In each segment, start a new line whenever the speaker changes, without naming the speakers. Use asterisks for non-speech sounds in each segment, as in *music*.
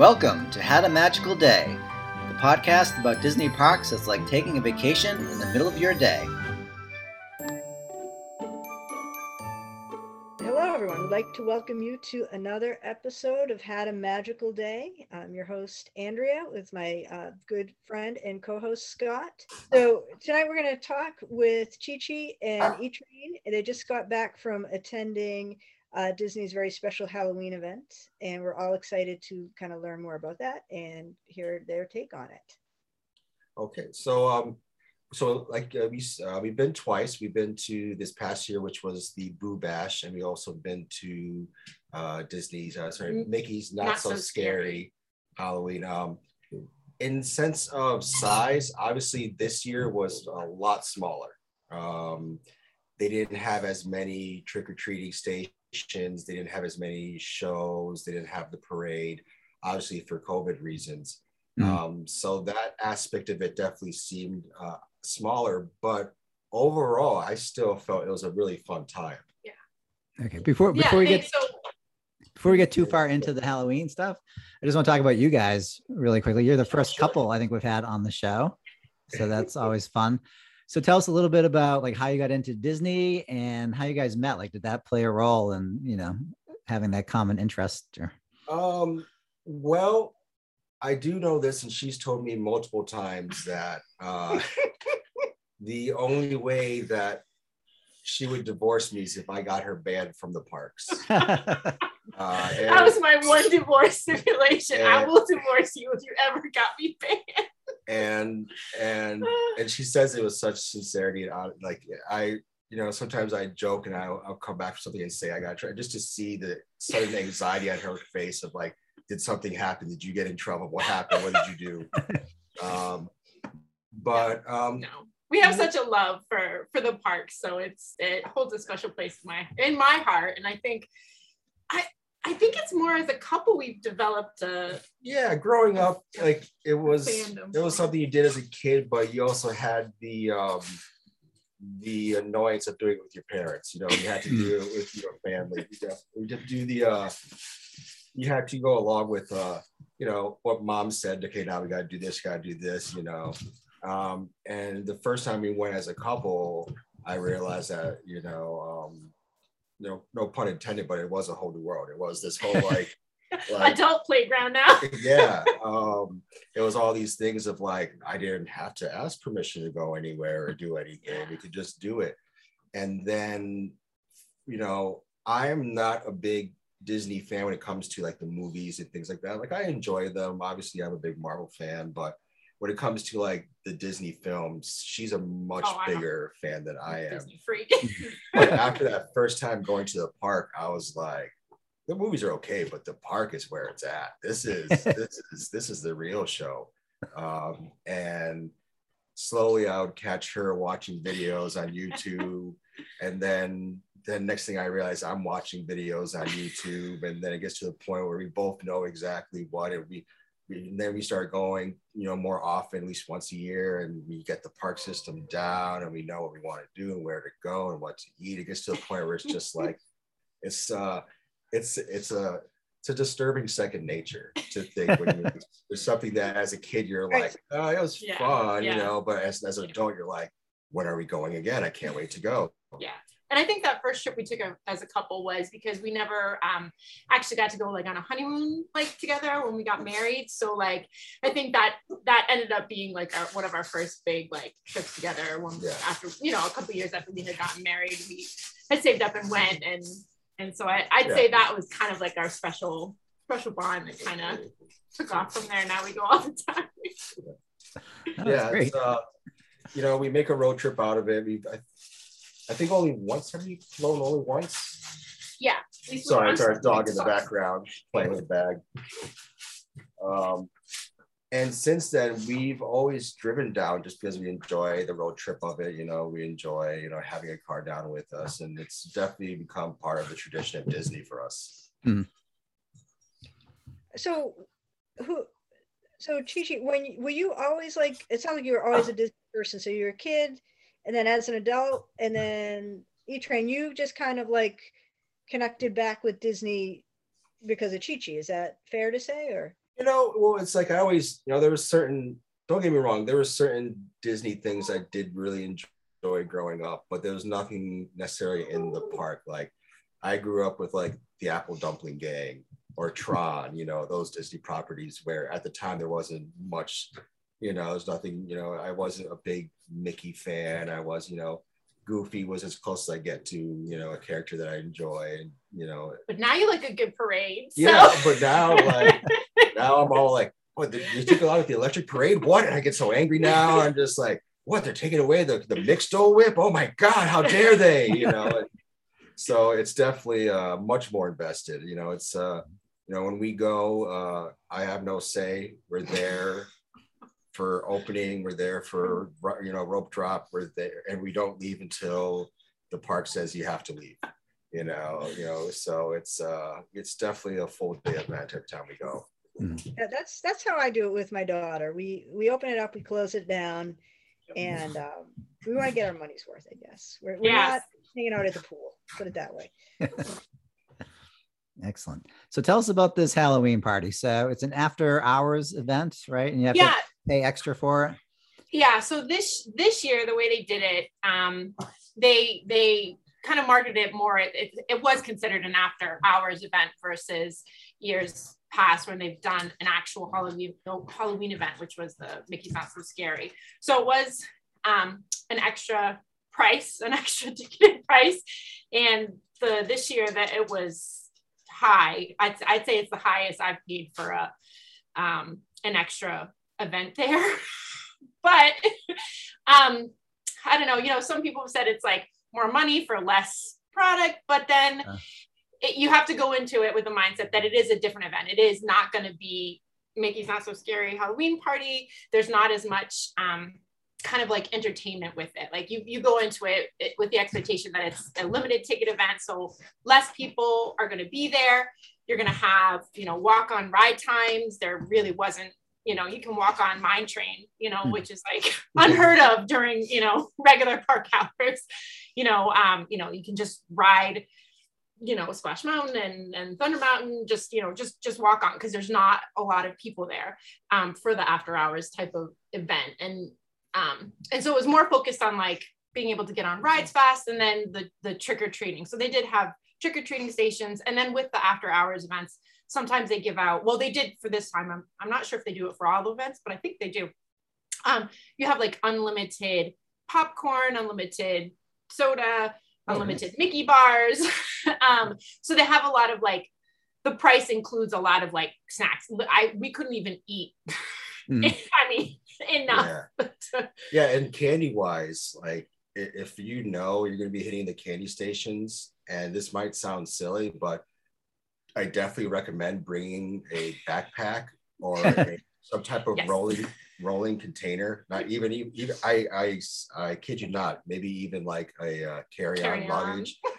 Welcome to Had a Magical Day, the podcast about Disney parks that's like taking a vacation in the middle of your day.
Hello, everyone. I'd like to welcome you to another episode of Had a Magical Day. I'm your host, Andrea, with my uh, good friend and co host, Scott. So, tonight we're going to talk with Chi Chi and E. They just got back from attending uh, Disney's very special Halloween event, and we're all excited to kind of learn more about that and hear their take on it.
Okay, so um, so like uh, we uh, we've been twice. We've been to this past year, which was the Boo Bash, and we also been to uh, Disney's uh, sorry
Mm,
Mickey's Not,
Not
So,
So
Scary,
Scary.
Halloween. Um, in sense of size, obviously this year was a lot smaller. Um, they didn't have as many trick or treating stations. They didn't have as many shows. They didn't have the parade, obviously for COVID reasons.
Mhm.
Um, so that aspect of it definitely seemed uh, smaller, but overall, I still felt it was a really fun time. Yeah.
Okay, before
Yeah,
before we get
so
before we get too far into the Halloween stuff, I just want to talk about you guys really quickly. You're the first couple I think we've had on the show, so that's *laughs* always fun. So tell us a little bit about like how you got into Disney and how you guys met. Like, did that play a role in you know having that common interest? Or
Um, well, I do know this, and she's told me multiple times that uh, *laughs* the only way that she would divorce me is if I got her banned from the parks. *laughs* Uh, *laughs*
that was my one divorce stipulation. I will divorce you if you ever got me banned.
and and and she says it with such sincerity and hon- like I you know sometimes I joke and I'll, I'll come back for something and say I got to try just to see the sudden anxiety on her face of like did something happen? Did you get in trouble? What happened? What did you do? *laughs* Um but um
No, we have such a love for for the park, so it's it holds a special place in my in my heart, and I think I I think it's more as a couple we've developed a
yeah growing up like it was
Fandom.
it was something you did as a kid but you also had the um the annoyance of doing it with your parents you know you had to do it with your family you have you had to do the uh you had to go along with uh you know what mom said okay now we got to do this got to do this you know um and the first time we went as a couple i realized that you know um no no pun intended but it was a whole new world. It was this whole *laughs* like like
adult playground now. *laughs*
yeah um it was all these things of like i didn't have to ask permission to go anywhere or do anything. We could just do it. And then you know i'm not a big disney fan when it comes to like the movies and things like that. Like i enjoy them. Obviously i'm a big marvel fan but when it comes to like the disney films she's a much
Oh, a
bigger fan than i am
Disney freak. *laughs*
but *laughs* after that first time going to the park, I was like, the movies are okay, but the park is where it's at. This is *laughs* this is this is the real show. Um, and slowly I would catch her watching videos on YouTube, and then then next thing I realize I'm watching videos on YouTube, and then it gets to the point where we both know exactly what it we. And then we start going, you know, more often, at least once a year, and we get the park system down, and we know what we want to do and where to go and what to eat. It gets to the point where it's *laughs* just like, it's uh, it's it's a it's a disturbing second nature to think when you *laughs* there's something that as a kid you're like, oh, it was
Yeah,
fun,
yeah.
you know, but as as an adult you're like, when are we going again? I can't wait to go.
Yeah. And I think that first trip we took as a couple was because we never um, actually got to go like on a honeymoon like together when we got married. So like I think that that ended up being like our, one of our first big like trips together. When
Yeah.
after you know a couple years after we had gotten married, we had saved up and went and and so I, I'd
Yeah.
say that was kind of like our special special bond that kind of took off from there. Now we go all the *laughs* time.
Yeah, uh, you know, we make a road trip out of it. We, I, I think only once have we flown only once.
Yeah. at least we
Sorry, it's our dog in the background playing with the bag. Um, and since then, we've always driven down just because we enjoy the road trip of it. You know, we enjoy, you know, having a car down with us, and it's definitely become part of the tradition of Disney for us.
So, who? So, Chi Chi, when you- were you always like? It sounds like you were always a Disney person. So you're a kid, and then as an adult, and then E Train, you just kind of like connected back with Disney because of Chi Chi. Is that fair to say, or?
You know, well, it's like I always, you know, there was certain. Don't get me wrong. There were certain Disney things I did really enjoy growing up, but there was nothing necessarily in the park. Like I grew up with like the Apple Dumpling Gang or Tron, you know, those Disney properties where at the time there wasn't much, you know, there's nothing, you know, I wasn't a big Mickey fan. I was, you know, Goofy was as close as I get to, you know, a character that I enjoy. And, you know,
But now you like a good parade. So.
yeah, but now like now I'm all like, what you took a lot of the electric parade? What? And I get so angry now. I'm just like, what? They're taking away the, the mixed Dole whip? Oh my God, how dare they? You know, and *laughs* so it's definitely uh much more invested. You know, it's uh, you know, when we go, uh, I have no say. We're there for opening, we're there for you know, rope drop, we're there, and we don't leave until the park says you have to leave. You know, you know, so it's uh it's definitely a full day event every time we go.
Yeah, that's that's how I do it with my daughter. We we open it up, we close it down, and um, we want to get our money's worth. I guess we're, we're
Yes.
not hanging out at the pool. Put it that way. *laughs*
Excellent. So tell us about this Halloween party. So it's an after hours event, right? And you have
Yeah,
to pay extra for it.
yeah so this this year the way they did it um they they kind of marketed it more it, it, it was considered an after hours event versus years past when they've done an actual halloween halloween event which was the mickey's not so scary so it was um an extra price an extra *laughs* ticket price and the this year that it was high i'd, I'd say it's the highest i've paid for a um an extra event there. *laughs* But *laughs* um i don't know you know some people have said it's like more money for less product but then
Uh.
it, you have to go into it with the mindset that it is a different event. It is not going to be mickey's not so scary halloween party. There's not as much um kind of like entertainment with it. Like you you go into it, it with the expectation that it's a limited ticket event so less people are going to be there. You're going to have you know walk on ride times. There really wasn't you know you can walk on mine train you know
Hmm.
which is like *laughs* unheard of during you know *laughs* regular park hours. You know um you know you can just ride you know splash mountain and and thunder mountain just you know just just walk on because there's not a lot of people there um for the after hours type of event. And um and so it was more focused on like being able to get on rides fast and then the the trick or treating. So they did have trick or treating stations. And then with the after hours events sometimes they give out well they did for this time. I'm, I'm not sure if they do it for all the events but i think they do. Um you have like unlimited popcorn unlimited soda
Oh,
unlimited mickey bars. *laughs* Um so they have a lot of like the price includes a lot of like snacks. I we couldn't even eat
Mm.
i mean enough.
Yeah. Yeah, and candy wise, like if you know you're going to be hitting the candy stations, and this might sound silly, but I definitely recommend bringing a backpack or *laughs* a, some type of
Yes.
rolling rolling container. *laughs* Not even even, I, I I kid you not, maybe even like a uh, carry on
Carry-on.
luggage. *laughs*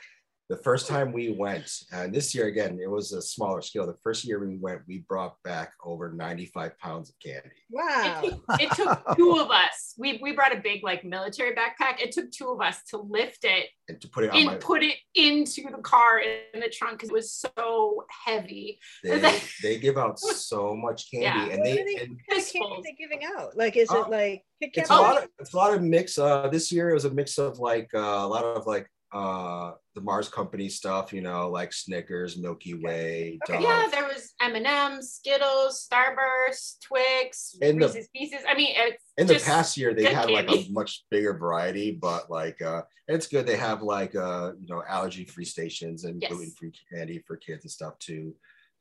The first time we went, and this year again, it was a smaller scale. The first year we went, we brought back over 95 pounds of candy.
Wow.
it took, it took *laughs* two of us we we brought a big like military backpack it took two of us to lift it
And to put it on
and
my
put it into the car in the trunk because it was so heavy
they, *laughs* they give out so much candy
Yeah.
and
What
they
are they-
and
What kind of candy are they giving out? Like, is
Uh,
it like
it's a lot of it's a lot of mix uh this year it was a mix of like uh, a lot of like uh the mars company stuff you know like snickers milky way
Okay.
Yeah there was m&m's skittles starburst twix
In the-
reese's pieces i mean it's
in the past year they had like a much bigger variety but like uh it's good they have like uh you know allergy free stations and
Yes.
gluten free candy for kids and stuff too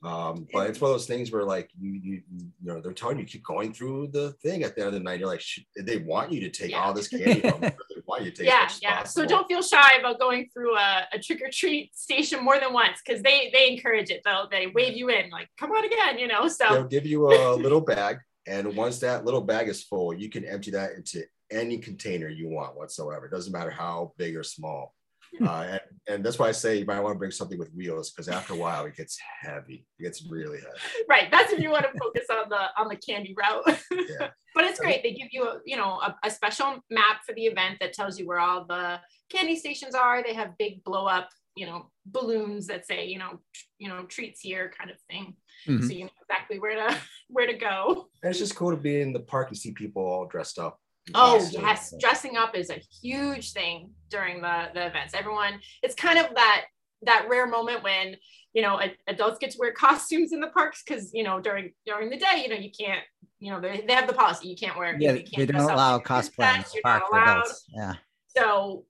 um but it's one of those things where like you you you know they're telling you keep going through the thing at the end of the night you're like "Shit, they want you to take
Yeah.
all this candy from them. *laughs* they want you take
yeah
as much as
yeah. So don't feel shy about going through a, a trick-or-treat station more than once because they they encourage it. They'll they wave you in like come on again you know so.
They'll give you a *laughs* little bag and once that little bag is full you can empty that into any container you want whatsoever. It doesn't matter how big or small uh, and, and that's why i say you might want to bring something with wheels because after a while it gets heavy it gets really heavy
right that's if you want to focus on the on the candy route
Yeah. *laughs*
but it's great they give you a you know a, a special map for the event that tells you where all the candy stations are they have big blow up you know balloons that say you know you know treats here kind of thing
Mhm.
so you know exactly where to *laughs* where to go
And it's just cool to be in the park and see people all dressed up.
Oh yes dressing up is a huge thing during the the events everyone it's kind of that that rare moment when you know a- adults get to wear costumes in the parks because you know during during the day you know you can't you know they, they have the policy you can't wear
Yeah,
you can't
they don't allow cosplay in the park for
allowed.
adults. Yeah.
so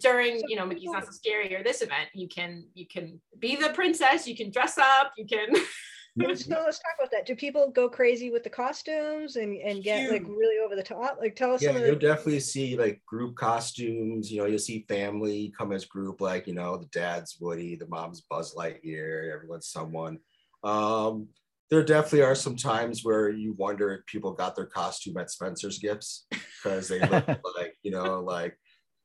during you know mickey's not so scary or this event you can you can be the princess you can dress up you can *laughs*
Let's, no, let's talk about that. Do people go crazy with the costumes and, and get like really over the top? Like tell us
Yeah, you'll
the
definitely see like group costumes. You know, you'll see family come as group, like you know, the dad's Woody, the mom's Buzz Lightyear, everyone's someone. Um, there definitely are some times where you wonder if people got their costume at Spencer's Gifts because they look *laughs* like you know, like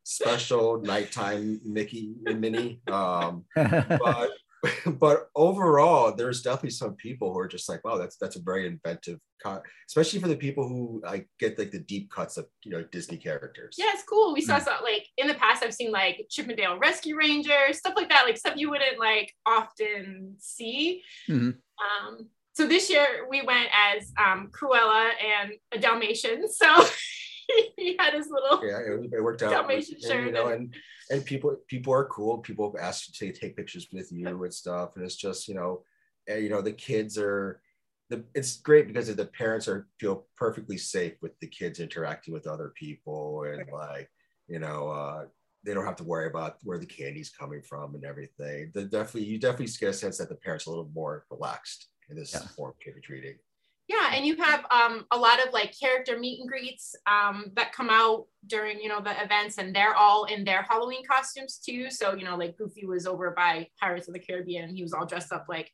special nighttime Mickey and Minnie. Um, *laughs* but *laughs* but overall, there's definitely some people who are just like, wow, that's that's a very inventive, co- especially for the people who like get like the deep cuts of you know Disney characters.
yeah it's cool we saw
Mm.
some like in the past i've seen like chip 'n dale rescue rangers stuff like that like stuff you wouldn't like often see
Mhm.
um so this year we went as um cruella and a dalmatian so *laughs* *laughs* he had his little
yeah, it, it worked out.
Dalmatian
and, you know,
and-
and and people people are cool. People ask to take pictures with you and stuff, and it's just you know, eh, you know, the kids are. The, it's great because the parents are feel perfectly safe with the kids interacting with other people and like you know uh, they don't have to worry about where the candy's coming from and everything. The definitely you definitely get a sense that the parents are a little more relaxed in this
Yeah.
form of trick or treating.
Yeah, and you have um, a lot of like character meet and greets um, that come out during you know the events, and they're all in their Halloween costumes too. So you know, like Goofy was over by Pirates of the Caribbean, and he was all dressed up like,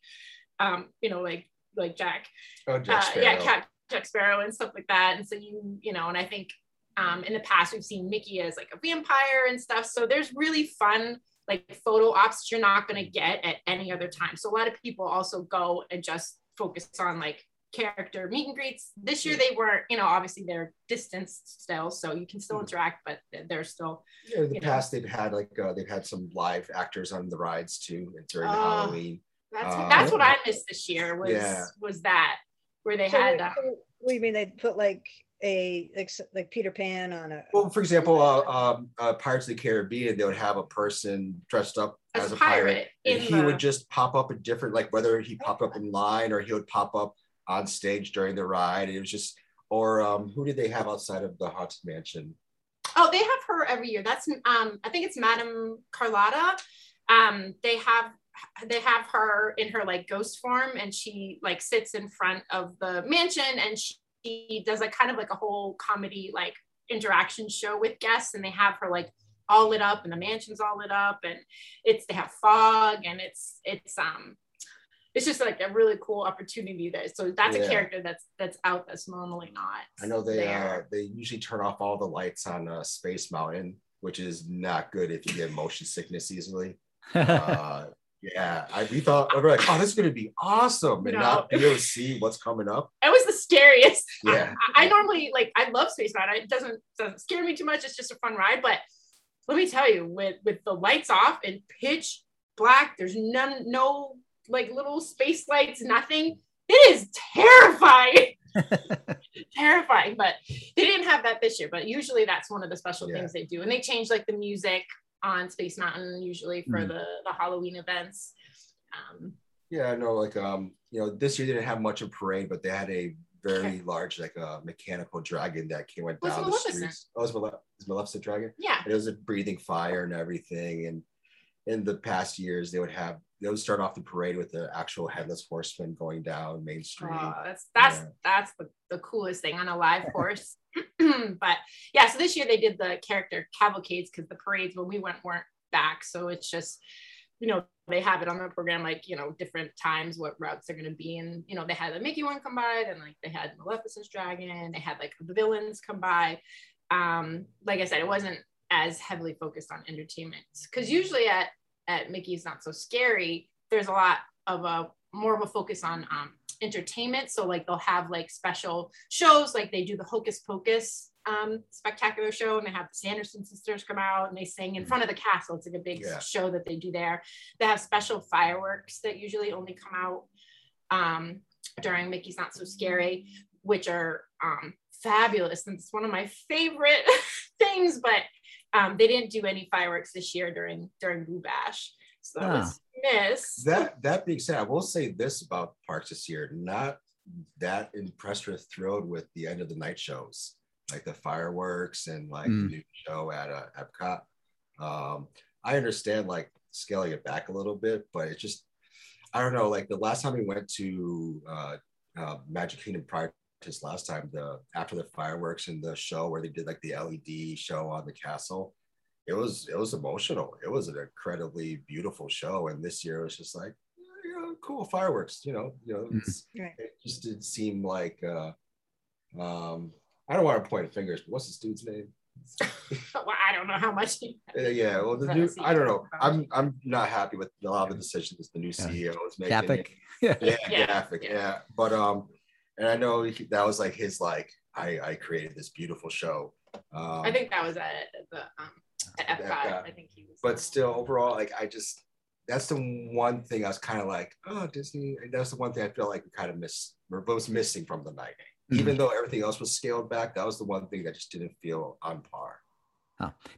um, you know, like like Jack,
Oh, Jack
uh, yeah,
Sparrow.
Cap Jack Sparrow and stuff like that. And so you you know, and I think um, in the past we've seen Mickey as like a vampire and stuff. So there's really fun like photo ops you're not going to get at any other time. So a lot of people also go and just focus on like character meet and greets. This year they weren't, you know, obviously they're distanced still, so you can still
Mhm.
interact, but they're still
Yeah, in the
you know.
past they've had like uh, they've had some live actors on the rides too during the
Oh.
Halloween.
that's
Uh,
that's what I missed this year was
Yeah.
was that where they
so
had
what,
uh,
what do you mean they put like a like, like Peter Pan on a
Well, for example, uh, um, uh, Pirates of the Caribbean, they would have a person dressed up
as,
as,
a
a pirate,
pirate
and he
the,
would just pop up a different, like whether he popped up in line or he would pop up on stage during the ride. It was just, or um, who did they have outside of the Haunted Mansion?
Oh, they have her every year. That's um, I think it's Madame Carlotta. Um, they have they have her in her like ghost form, and she like sits in front of the mansion, and she, she does like kind of like a whole comedy like interaction show with guests, and they have her like all lit up, and the mansion's all lit up, and it's they have fog, and it's it's um. It's just like a really cool opportunity there. So that's
Yeah.
a character that's that's out that's normally not.
I know they uh, they usually turn off all the lights on uh, Space Mountain, which is not good if you get motion sickness easily. *laughs* Uh, yeah, I we thought we were like, oh, this is gonna be awesome, and
No.
not be able to see what's coming up.
It was the scariest.
Yeah.
I, I normally like I love Space Mountain. It doesn't doesn't scare me too much. It's just a fun ride. But let me tell you, with with the lights off and pitch black, there's none no like little space lights, nothing. It is terrifying. *laughs* terrifying. But they didn't have that this year. But usually that's one of the special
Yeah.
things they do. And they change like the music on Space Mountain usually for
Mm.
the the Halloween events. Um,
Yeah, I know. Like, um, you know, this year they didn't have much of a parade, but they had a very large, like, a mechanical dragon that came went down the streets. Oh, it was Male- it's Maleficent dragon,
yeah.
and it was a breathing fire and everything. And in the past years, they would have they would start off the parade with the actual headless horseman going down Main Street.
Oh, that's that's
Yeah.
that's the, the coolest thing on a live *laughs* horse. *clears throat* but yeah, so this year they did the character cavalcades because the parades when we went weren't back. So it's just, you know, they have it on the program like, you know, different times what routes they're gonna be. And you know, they had the Mickey one come by, and like they had Maleficent's dragon, they had like the villains come by. Um, like I said, it wasn't as heavily focused on entertainment. Because usually at at Mickey's Not So Scary, there's a lot of a more of a focus on um, entertainment. So like they'll have like special shows, like they do the Hocus Pocus um, spectacular show, and they have the Sanderson sisters come out and they sing in front of the castle. It's like a big
Yeah.
show that they do there. They have special fireworks that usually only come out um, during Mickey's Not So Scary, which are um, fabulous. And it's one of my favorite *laughs* things, but um, they didn't do any fireworks this year during during Boo Bash. So that was miss.
That that being said, I will say this about parks this year: not that impressed or thrilled with the end of the night shows, like the fireworks and like
Mm.
the new show at uh, Epcot. Um, I understand like scaling it back a little bit, but it just I don't know. Like the last time we went to uh, uh, Magic Kingdom prior to this last time, the after the fireworks and the show where they did like the LED show on the castle, it was it was emotional. It was an incredibly beautiful show, and this year it was just like, "Yeah, cool fireworks. You know, you know,
Mhm.
it's,
Right.
it just didn't seem like. Uh, um, I don't want to point fingers, but what's this dude's name? *laughs*
well, I don't know how much. He, *laughs*
Uh, yeah, well, the
The
new, I don't know. I'm I'm not happy with a lot of the decisions the new CEO is making.
Chapek.
Yeah, *laughs*
Yeah,
graphic.
yeah.
Yeah. But um, and I know he, that was like his like I I created this beautiful show. Um,
I think that was at the um, at
At
Epcot.
Epcot.
I think he was.
but still overall, like I just that's the one thing I was kind of like, oh Disney. That's the one thing I feel like we kind of missed. Or was missing from the night.
Mhm.
Even though everything else was scaled back, that was the one thing that just didn't feel on par.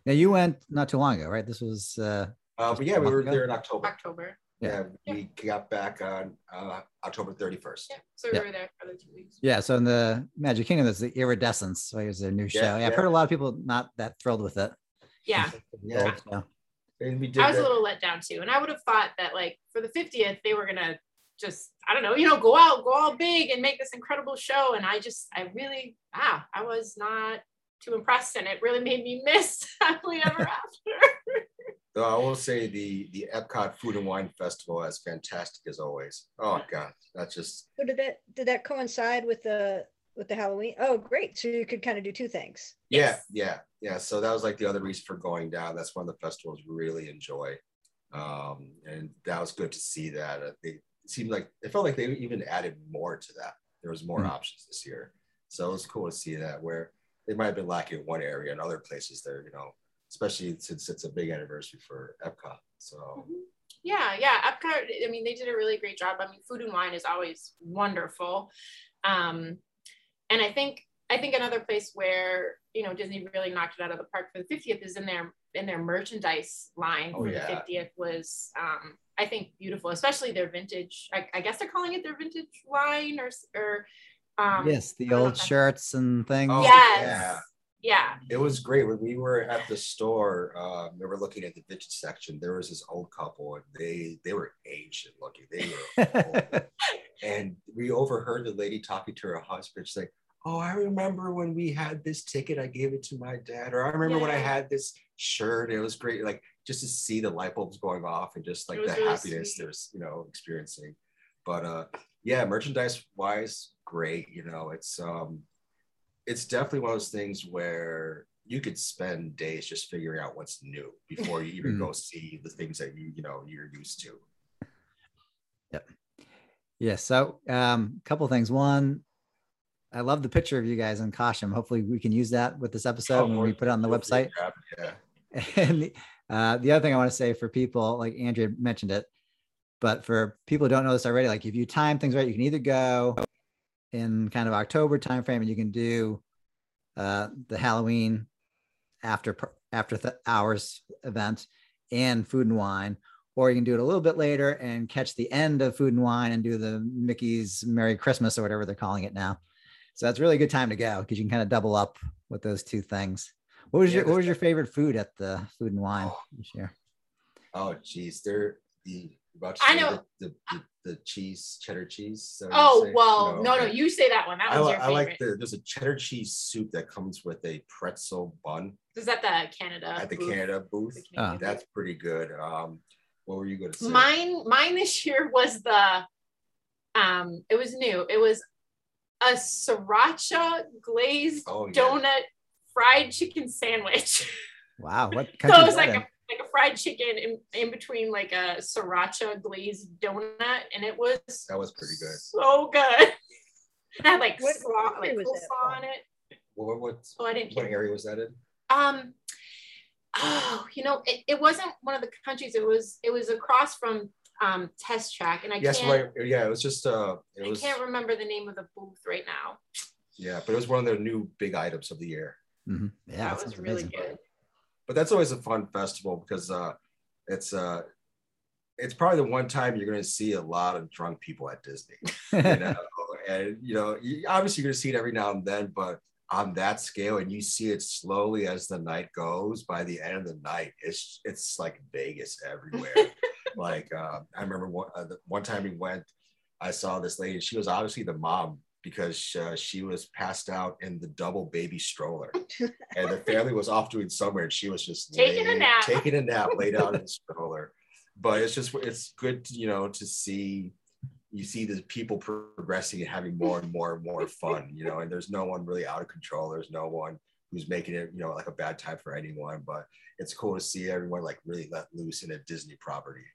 Now you went not too long ago, right? This was uh
Uh, but yeah, we were
ago?
there in October.
October.
Yeah,
Yeah.
we got back on uh, October 31st.
Yeah. So we
Yeah.
were there for the two weeks.
yeah. So in the Magic Kingdom, there's the Iridescence. So here's their new show.
Yeah,
Yeah, I've heard a lot of people not that thrilled with it.
Yeah.
Yeah,
So,
and we did.
I was a little let down too. And I would have thought that like for the 50th, they were gonna just, I don't know, you know, go out, go all big and make this incredible show. And I just, I really, ah, I was not too impressed. And it really made me miss *laughs* happily ever *laughs* after.
Though I will say the the Epcot Food and Wine Festival is fantastic as always. Oh god, that's just
So did that did that coincide with the with the Halloween? Oh, great! So you could kind of do two things.
Yes.
yeah, yeah, yeah. So that was like the other reason for going down. That's one of the festivals we really enjoy, um, and that was good to see that. Uh, They it seemed like it felt like they even added more to that. There was more
Mhm.
options this year, so it was cool to see that. Where they might have been lacking in one area, and other places there, you know, especially since it's a big anniversary for Epcot. So.
yeah yeah epcot i mean they did a really great job i mean food and wine is always wonderful um and i think i think another place where you know disney really knocked it out of the park for the 50th is in their in their merchandise line
Oh,
for
yeah.
the 50th was um i think beautiful especially their vintage I, I guess they're calling it their vintage line or or um
yes, the
I don't know
old shirts and things.
Oh,
yes
yeah.
Yeah
It was great when we were at the store. Uh, we were looking at the vintage section. There was this old couple, and they they were ancient looking. They were, old. *laughs* and we overheard the lady talking to her husband. She's like, "Oh, I remember when we had this ticket. I gave it to my dad, or I remember when I had this shirt. It was great. Like just to see the light bulbs going off and just like the
really
happiness
sweet.
there's you know experiencing. But uh, yeah, merchandise wise, great. You know, it's um, it's definitely one of those things where you could spend days just figuring out what's new before you even
Mm.
go see the things that you you know you're used to. Yep.
Yeah. So um, a couple things. One, I love the picture of you guys in costume. Hopefully we can use that with this episode when we put it on the
Oh, Feel free to
website.
Yeah.
And the, uh, the other thing I want to say for people, like Andrea mentioned it, but for people who don't know this already, like if you time things right, you can either go in kind of October timeframe and you can do uh, the Halloween after after th- hours event and food and wine, or you can do it a little bit later and catch the end of food and wine and do the Mickey's Merry Christmas or whatever they're calling it now. So that's really a good time to go because you can kind of double up with those two things. What was
Yeah,
your what was your favorite food at the food and wine
Oh.
this year?
Oh, geez, they're the about
I know.
the, the, the, the cheese cheddar cheese. is that what
oh well no no
okay.
you say that one that
I,
was
li-
your
I
favorite
like the there's a cheddar cheese soup that comes with a pretzel bun
is that the canada
at the
booth?
Canada booth.
The Canadian
Ah.
booth.
That's pretty good. Um, what were you going to say?
mine mine this year was the um it was new it was a sriracha glazed
Oh, yeah.
donut fried chicken sandwich *laughs*
Wow, what
so
country
it was like a,
in?
Like a fried chicken in, in between like a sriracha glazed donut and it was
That was pretty good.
so good *laughs* it had like
What
slaw, like
was that
coleslaw on it
what what,
Oh, I didn't.
what area was that in?
Um, oh, you know, it, it wasn't one of the countries. It was it was across from um Test Track, and I
yes,
can't
right. Yeah, it was just uh, it
I
was
can't remember the name of the booth right now.
yeah, but it was one of their new big items of the year.
Mhm. Yeah,
that
sounds
was really
amazing.
good.
But that's always a fun festival because uh, it's uh, it's probably the one time you're going to see a lot of drunk people at Disney. you *laughs* know and you know you, obviously you're going to see it every now and then but on that scale and you see it slowly as the night goes by the end of the night it's it's like vegas everywhere *laughs* like uh, i remember one, uh, the, one time we went i saw this lady she was obviously the mom because uh, she was passed out in the double baby stroller *laughs* and the family was off doing summer and she was just
Taking a nap.
taking a nap laid out in *laughs* the stroller but it's just it's good to, you know to see you see the people progressing and having more and more and more fun you know and there's no one really out of control there's no one who's making it you know like a bad time for anyone but it's cool to see everyone like really let loose in a disney property.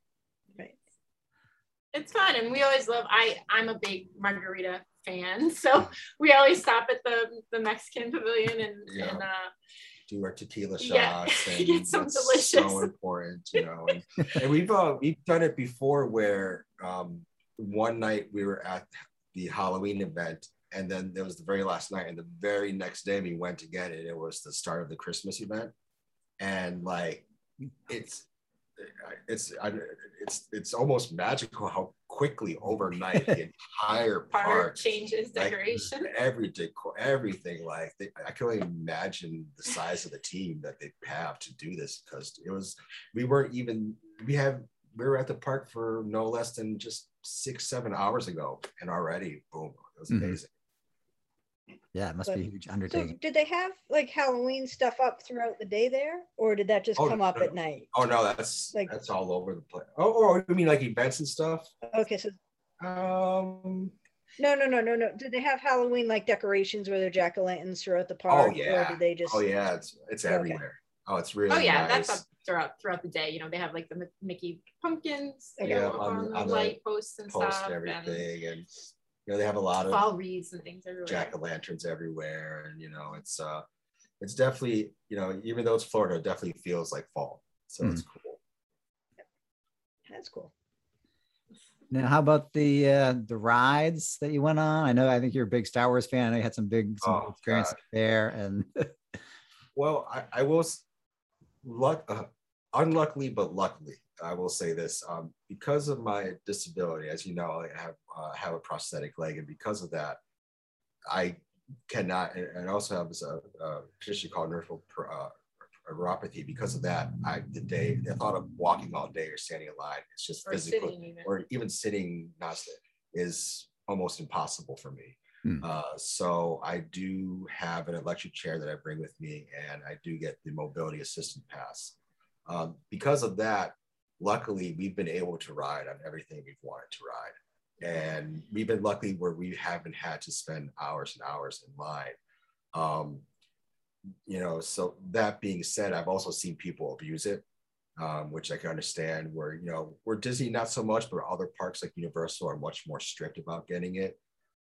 It's fun, and we always love. I I'm a big margarita fan, *laughs* so we always stop at the the Mexican pavilion and
Yeah.
and uh,
do our tequila
Yeah, *laughs*
shots and
get some delicious.
so important you know and, *laughs* and we've uh, we've done it before where um one night we were at the halloween event and then there was the very last night and the very next day we went again and it was the start of the christmas event and like it's it's I- it's it's almost magical how quickly overnight the entire *laughs*
park
park
changes
like,
decoration.
every decor, everything. Like they, I can only imagine the size of the team that they have to do this because it was we weren't even we have we were at the park for no less than just six seven hours ago and already boom it was
Mhm.
amazing.
Yeah, it must
But-
be a huge
So did they have like Halloween stuff up throughout the day there, or did that just
Oh,
come
no,
up
no.
at night?
Oh no, that's
Like-
that's all over the place. Oh, oh, you mean like events and stuff?
Okay, so
Um,
no, no, no, no, no. Did they have Halloween like decorations where they're jack o' lanterns throughout the park, or
yeah.
did they just?
oh yeah, it's it's
Okay.
everywhere. Oh, it's really
Oh yeah,
nice.
that's up throughout throughout the day. You know, they have like the Mickey pumpkins, you
Okay.
Yeah, on-
on, the
on the
light posts and
Post
stuff,
and
and
everything, and you know they have a lot of
fall wreaths and things everywhere.
jack o' lanterns everywhere, and you know it's uh, it's definitely you know even though it's Florida, it definitely feels like fall, so it's cool.
That's cool.
Now, how about the uh, the rides that you went on? I know I think you're a big Star Wars fan. I know you had some big some
Oh,
experiences there, and *laughs*
Well, I, I will, luck, uh, unluckily but luckily, I will say this: um, because of my disability, as you know, I have uh, have a prosthetic leg, and because of that, I cannot, and and I also have this uh, uh, condition called peripheral uh, neuropathy. Because of that, I the day the thought of walking all day or standing in line, it's just
or
physically
even.
or even sitting not is almost impossible for me.
Hmm.
Uh, so I do have an electric chair that I bring with me, and I do get the mobility assistant pass. Um, because of that, luckily we've been able to ride on everything we've wanted to ride, and we've been lucky where we haven't had to spend hours and hours in line. Um, you know, so that being said, I've also seen people abuse it um, which I can understand. Where you know, where Disney not so much, but other parks like Universal are much more strict about getting it.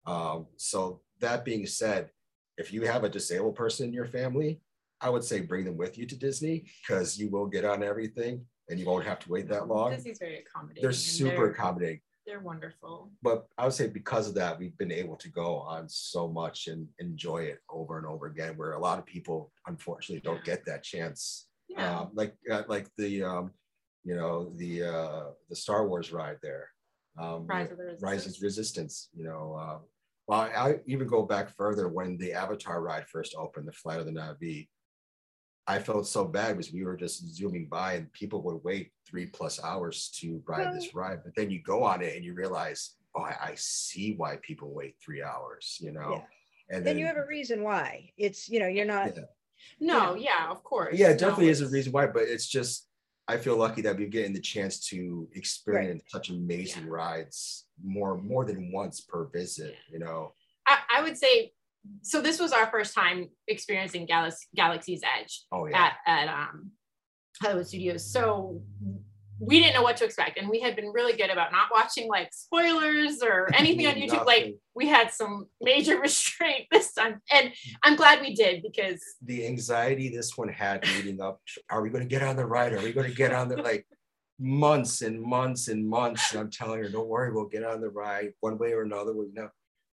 Um, so that being said, if you have a disabled person in your family, I would say bring them with you to Disney because you will get on everything and you won't have to wait that long.
Disney's very accommodating.
They're super
they're-
accommodating.
They're wonderful.
But I would say because of that, we've been able to go on so much and enjoy it over and over again. Where a lot of people, unfortunately, don't
Yeah.
get that chance
Yeah.
um, like uh, like the um, you know the uh, the Star Wars ride there, um,
Rise of the Resistance.
Rise of Resistance. You know, uh, well, I even go back further when the Avatar ride first opened, the Flight of the Navi. I felt so bad because we were just zooming by and people would wait three plus hours to ride this ride. But then you go on it and you realize, oh, I, I see why people wait three hours, you know?
Yeah.
And
then you have a reason why. It's you know you're not.
Yeah.
No, yeah, of course.
yeah, it
No,
definitely is a reason why, but it's just I feel lucky that we're getting the chance to experience such amazing
Yeah.
rides more more than once per visit. You know,
I, I would say so. This was our first time experiencing Galax- Galaxy's Edge
oh yeah,
at at um Hollywood Studios. So we didn't know what to expect and we had been really good about not watching like spoilers or *laughs* anything on youtube like we had some major *laughs* restraint this time and i'm glad we did because
the anxiety this one had leading up. Are we going to get on the ride? Are we going to get on the like months and months and months? And I'm telling her, don't worry, we'll get on the ride one way or another. We know.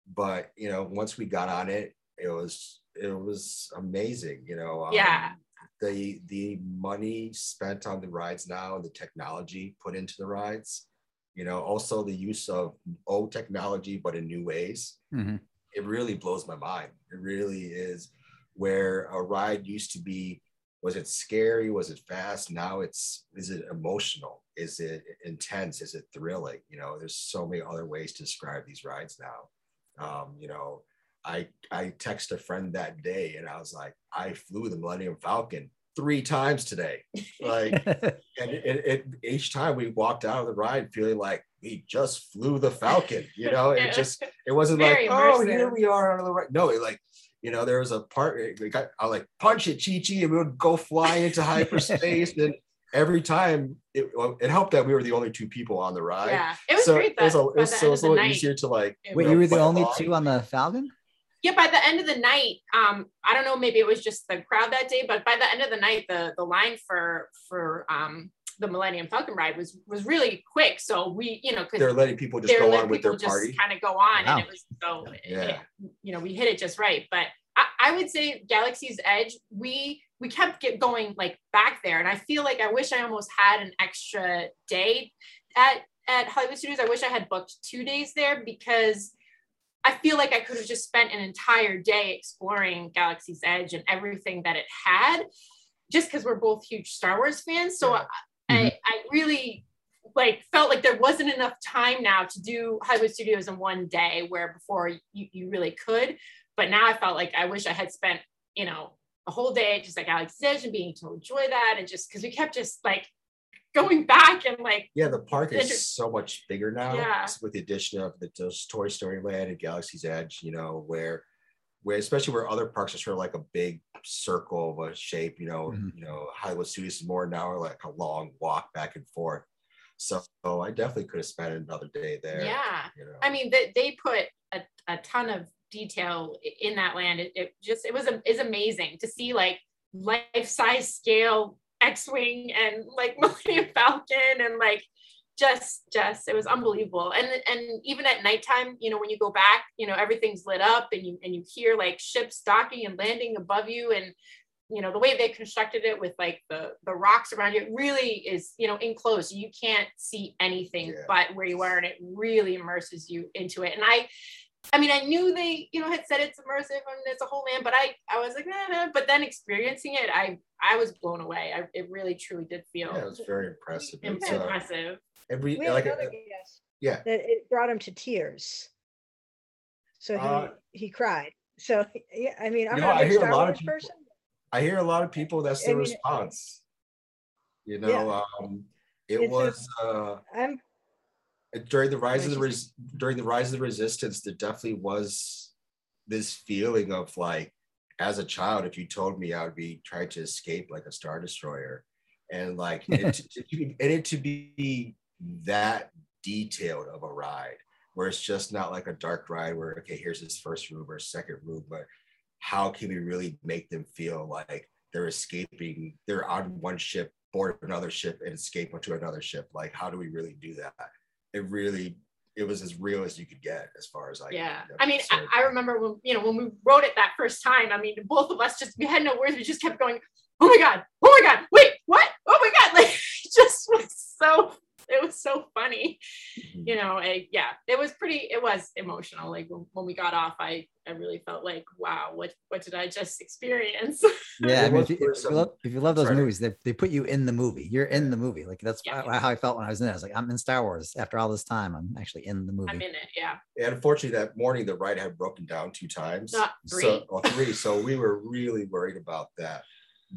But you know, once we got on it, it was it was amazing. You know, um,
Yeah.
The the money spent on the rides now and the technology put into the rides. You know, also the use of old technology but in new ways
Mhm.
it really blows my mind. It really is where a ride used to be. Was it scary? Was it fast? Now it's is it emotional? Is it intense? Is it thrilling? You know, there's so many other ways to describe these rides now. Um, you know, I I text a friend that day and I was like, I flew the Millennium Falcon three times today. Like *laughs* and it, it, each time we walked out of the ride feeling like we just flew the falcon you know it
Yeah.
just it wasn't
Very
like oh here we are on the right no it like you know there was a part we got i like punch it chi chi and we would go fly into *laughs* hyperspace and every time it, it helped that we were the only two people on the ride
yeah it was
so
great
it was a, it was, so it was a little
night,
easier to like
it
Wait,
was-
you were the only
along.
two on the Falcon?
yeah by the end of the night um i don't know maybe it was just the crowd that day but by the end of the night the the line for for um the millennium falcon ride was was really quick so we you know because
they're letting people just go on with their
just
party
kind of go on
Wow.
and it was so
Yeah.
it- you know we hit it just right but I, I would say galaxy's edge we we kept get going like back there and i feel like i wish i almost had an extra day at at hollywood studios i wish i had booked two days there because I feel like I could have just spent an entire day exploring Galaxy's Edge and everything that it had, just because we're both huge Star Wars fans. So. I,
Mhm.
I, I really like felt like there wasn't enough time now to do Hollywood Studios in one day, where before you, you really could. But now I felt like I wish I had spent, you know, a whole day just like Galaxy's Edge and being to enjoy that, and just because we kept just like going back and like
Yeah, the park
Inter-
is so much bigger now
Yeah.
with the addition of the those Toy Story Land and Galaxy's Edge, you know, where where especially where other parks are sort of like a big circle of a shape, you know,
Mhm.
you know, Hollywood Studios is more now like a long walk back and forth. So, I definitely could have spent another day there.
yeah.
You know.
I mean, they, they put a, a ton of detail in that land. It, it just it was is amazing to see like life size scale X-wing and like *laughs* Millennium Falcon and like just just it was unbelievable. And and even at nighttime, you know, when you go back, you know, everything's lit up and you and you hear like ships docking and landing above you and you know the way they constructed it with like the the rocks around you it really is you know enclosed you can't see anything
Yeah.
but where you are and it really immerses you into it and i i mean i knew they you know had said it's immersive and it's a whole land but i i was like nah, but then experiencing it i i was blown away I, it really truly did feel
yeah, it was very impressive.
im-
It's, uh,
impressive
every
We had
like
another
uh,
guest
yeah.
that it brought him to tears. So he
Uh,
he cried. So yeah, I mean, I'm
You know,
not
I
a
hear a
Star
lot of
Wars
people-
person.
I hear a lot of people that's
I
the
mean,
response. You know,
Yeah.
um it
It's a-
was uh
I'm
during the rise of the res- during the rise of the resistance there definitely was this feeling of like as a child if you told me i would be trying to escape like a star destroyer. And like it, *laughs* to, and it to be that detailed of a ride where it's just not like a dark ride where okay here's this first room or second room but how can we really make them feel like they're escaping they're on one ship board another ship and escape onto another ship? Like how do we really do that it really it was as real as you could get as far as I
yeah. i mean I, I remember when you know when we wrote it that first time i mean both of us just we had no words. We just kept going oh my god oh my god wait what? Oh my god *laughs* like it just was so *laughs* it was so funny
Mhm.
you know it, yeah it was pretty it was emotional like when, when we got off i i really felt like wow what what did i just experience *laughs*
Yeah, I mean, if you, if you love if you love those
Sorry.
movies, they, they put you in the movie. You're in the movie. Like that's
Yeah.
how I felt when I was in it. I was like, I'm in Star Wars. After all this time, I'm actually in the movie.
i'm in it yeah
and unfortunately that morning the ride had broken down two times
Not three.
so or three so we were really worried about that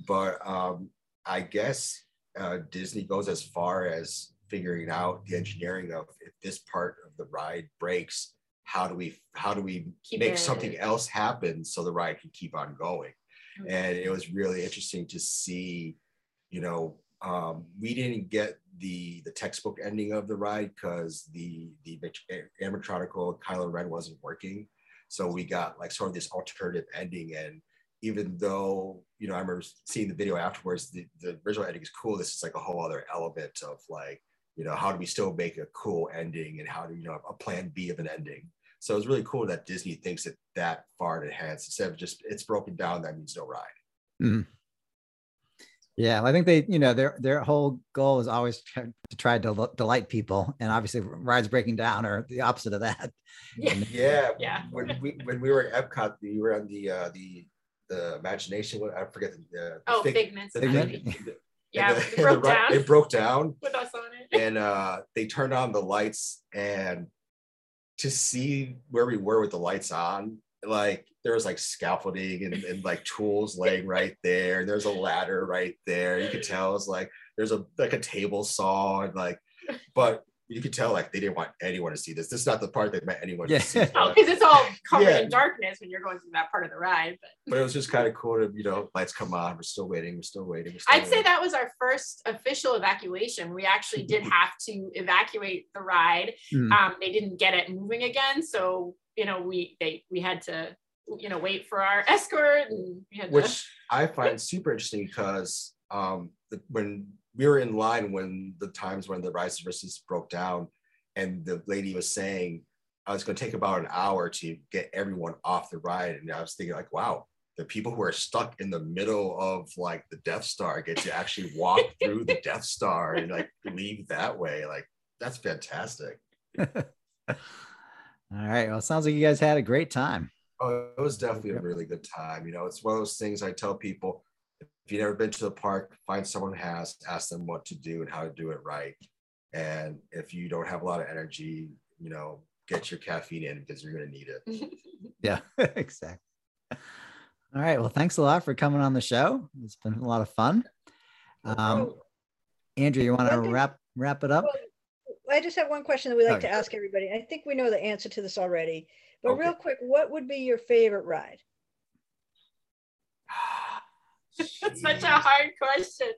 but um i guess uh disney goes as far as figuring out the engineering of if this part of the ride breaks how do we how do we
Keep
make
it-
something else happen so the ride can keep on going
Mhm.
and it was really interesting to see you know um, we didn't get the the textbook ending of the ride because the the animatronical Kylo Ren wasn't working. So we got like sort of this alternative ending. And even though, you know, I remember seeing the video afterwards, the, the original ending is cool. This is like a whole other element of like, you know, how do we still make a cool ending and how do, you know, a plan B of an ending. So it's really cool that Disney thinks it that far in advance instead of just it's broken down, that means no ride.
Mm-hmm. Yeah, I think they, you know, their their whole goal is always to try to delight people, and obviously, rides breaking down are the opposite of that. *laughs*
Yeah, yeah. yeah. When we when we were at Epcot, we were on the uh, the the imagination. I forget the, uh,
oh fig, figments. The figment.
yeah, the, it broke down. It broke down with us on it, and uh, they turned on the lights, and to see where we were with the lights on, like there was like scaffolding and, and like tools laying right there. There's a ladder right there. You could tell it's like there's a like a table saw and like, but you could tell like they didn't want anyone to see this. This is not the part that meant anyone
yeah.
to see. *laughs*
Oh, because it's all covered yeah. in darkness when you're going through that part of the ride. But.
but it was just kind of cool to, you know, lights come on. We're still waiting. We're still waiting. We're still
I'd
waiting.
say that was our first official evacuation. We actually did have to evacuate the ride. Mm. Um, they didn't get it moving again. So, you know, we they we had to you know wait for our *laughs* escort and
which to... i find super interesting because um the, when we were in line when the times when the rise resistance broke down and the lady was saying i was going to take about an hour to get everyone off the ride. And i was thinking like wow the people who are stuck in the middle of like the death star get to actually walk *laughs* through the death star and like leave that way. Like that's fantastic. *laughs*
All right. Well sounds like you guys had a great time.
Oh, it was definitely a really good time. You know, it's one of those things I tell people if you've never been to the park, find someone who has, ask them what to do and how to do it right. And if you don't have a lot of energy, you know, get your caffeine in because you're going to need it.
yeah, exactly. All right. Well, thanks a lot for coming on the show. It's been a lot of fun. Um, Andrew, you want to wrap wrap it up?
I just have one question that we like okay. to ask everybody. I think we know the answer to this already. But okay. real quick, what would be your favorite ride?
That's such a hard question.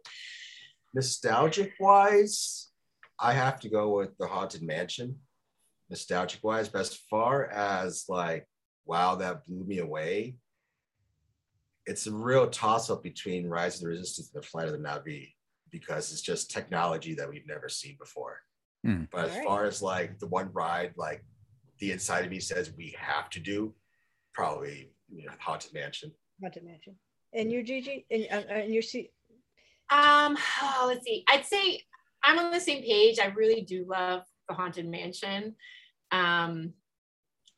Nostalgic wise, I have to go with the Haunted Mansion. Nostalgic wise, but as far as like, wow, that blew me away. It's a real toss up between Rise of the Resistance and the Flight of the Na'vi because it's just technology that we've never seen before. Hmm. But as right. far as like the one ride, like the inside of me says we have to do, probably you know, haunted mansion.
Haunted mansion. And you, Gigi, and, uh, and you see.
Um, oh, let's see. I'd say I'm on the same page. I really do love the haunted mansion. Um,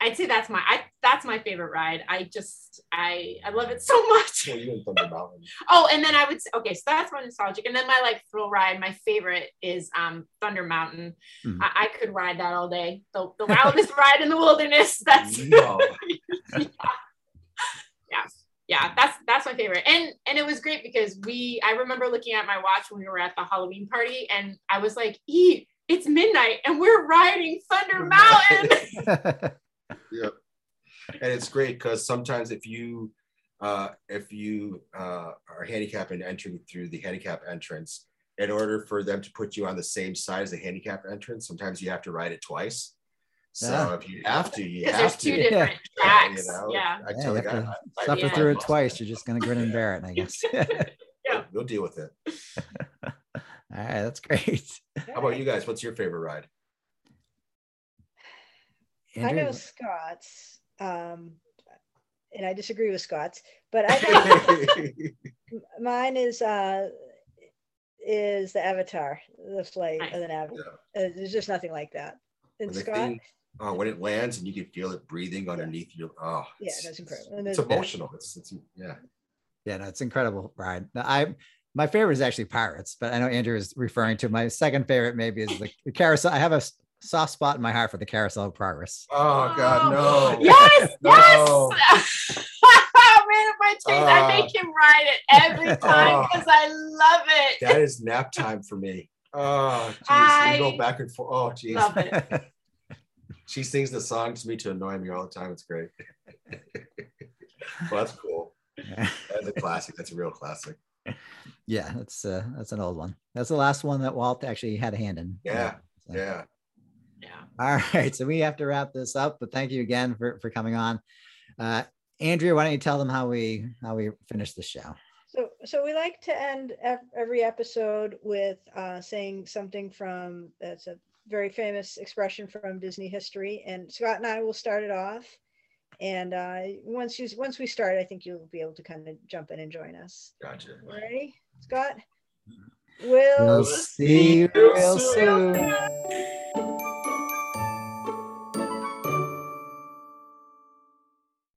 I'd say that's my I that's my favorite ride. I just I I love it so *laughs* much. oh, and then I would say, okay, so that's my nostalgic. And then my like thrill ride, my favorite is um Thunder Mountain. Mm-hmm. I, I, could ride that all day. The, the wildest *laughs* ride in the wilderness. That's *laughs* yeah. yeah. Yeah, that's that's my favorite. And and it was great because we I remember looking at my watch when we were at the Halloween party and I was like, "E, it's midnight and we're riding Thunder Mountain." *laughs* *laughs*
yeah and it's great because sometimes if you uh, if you uh, are handicapped and entering through the handicap entrance in order for them to put you on the same side as the handicap entrance sometimes you have to ride it twice so yeah. if you have to you have
there's
to
two different *laughs* yeah. tracks you know yeah,
I tell yeah, the guy, I, *laughs* suffer yeah. through it twice you're just gonna grin and bear it I guess *laughs*
yeah we'll deal with it
all right that's great
how about you guys what's your favorite ride
Andrew? I know Scott's, um, and I disagree with Scott's, but I think mine is uh, is the Avatar, the flight of the Na'vi. Yeah. Uh, there's just nothing like that. And Scott. Thing,
oh, when it lands and you can feel it breathing underneath you. Oh,
yeah, that's incredible.
And it's emotional. It's, it's yeah.
Yeah, no, it's incredible ride. I my favorite is actually Pirates, but I know Andrew is referring to my second favorite. Maybe is the, *laughs* the carousel. I have a soft spot in my heart for the carousel of progress.
Oh God, no!
Yes, *laughs* no. yes. *laughs* Man, my uh, I make him ride it every time because uh, I love it.
That is nap time for me. Oh, geez. I go back and forth. Oh, geez. Love it. She sings the song to me to annoy me all the time. It's great. *laughs* well, that's cool. That's a classic. That's a real classic.
Yeah, that's uh, that's an old one. That's the last one that Walt actually had a hand in.
Yeah,
So-
Yeah.
Yeah.
All right, so we have to wrap this up, but thank you again for for coming on. Uh, Andrea, why don't you tell them how we how we finish the show?
So, so we like to end every episode with uh, saying something from that's a very famous expression from Disney history, and Scott and I will start it off. And uh, once you once we start, I think you'll be able to kind of jump in and join us.
Gotcha.
Ready, Scott? We'll
We'll see you real soon.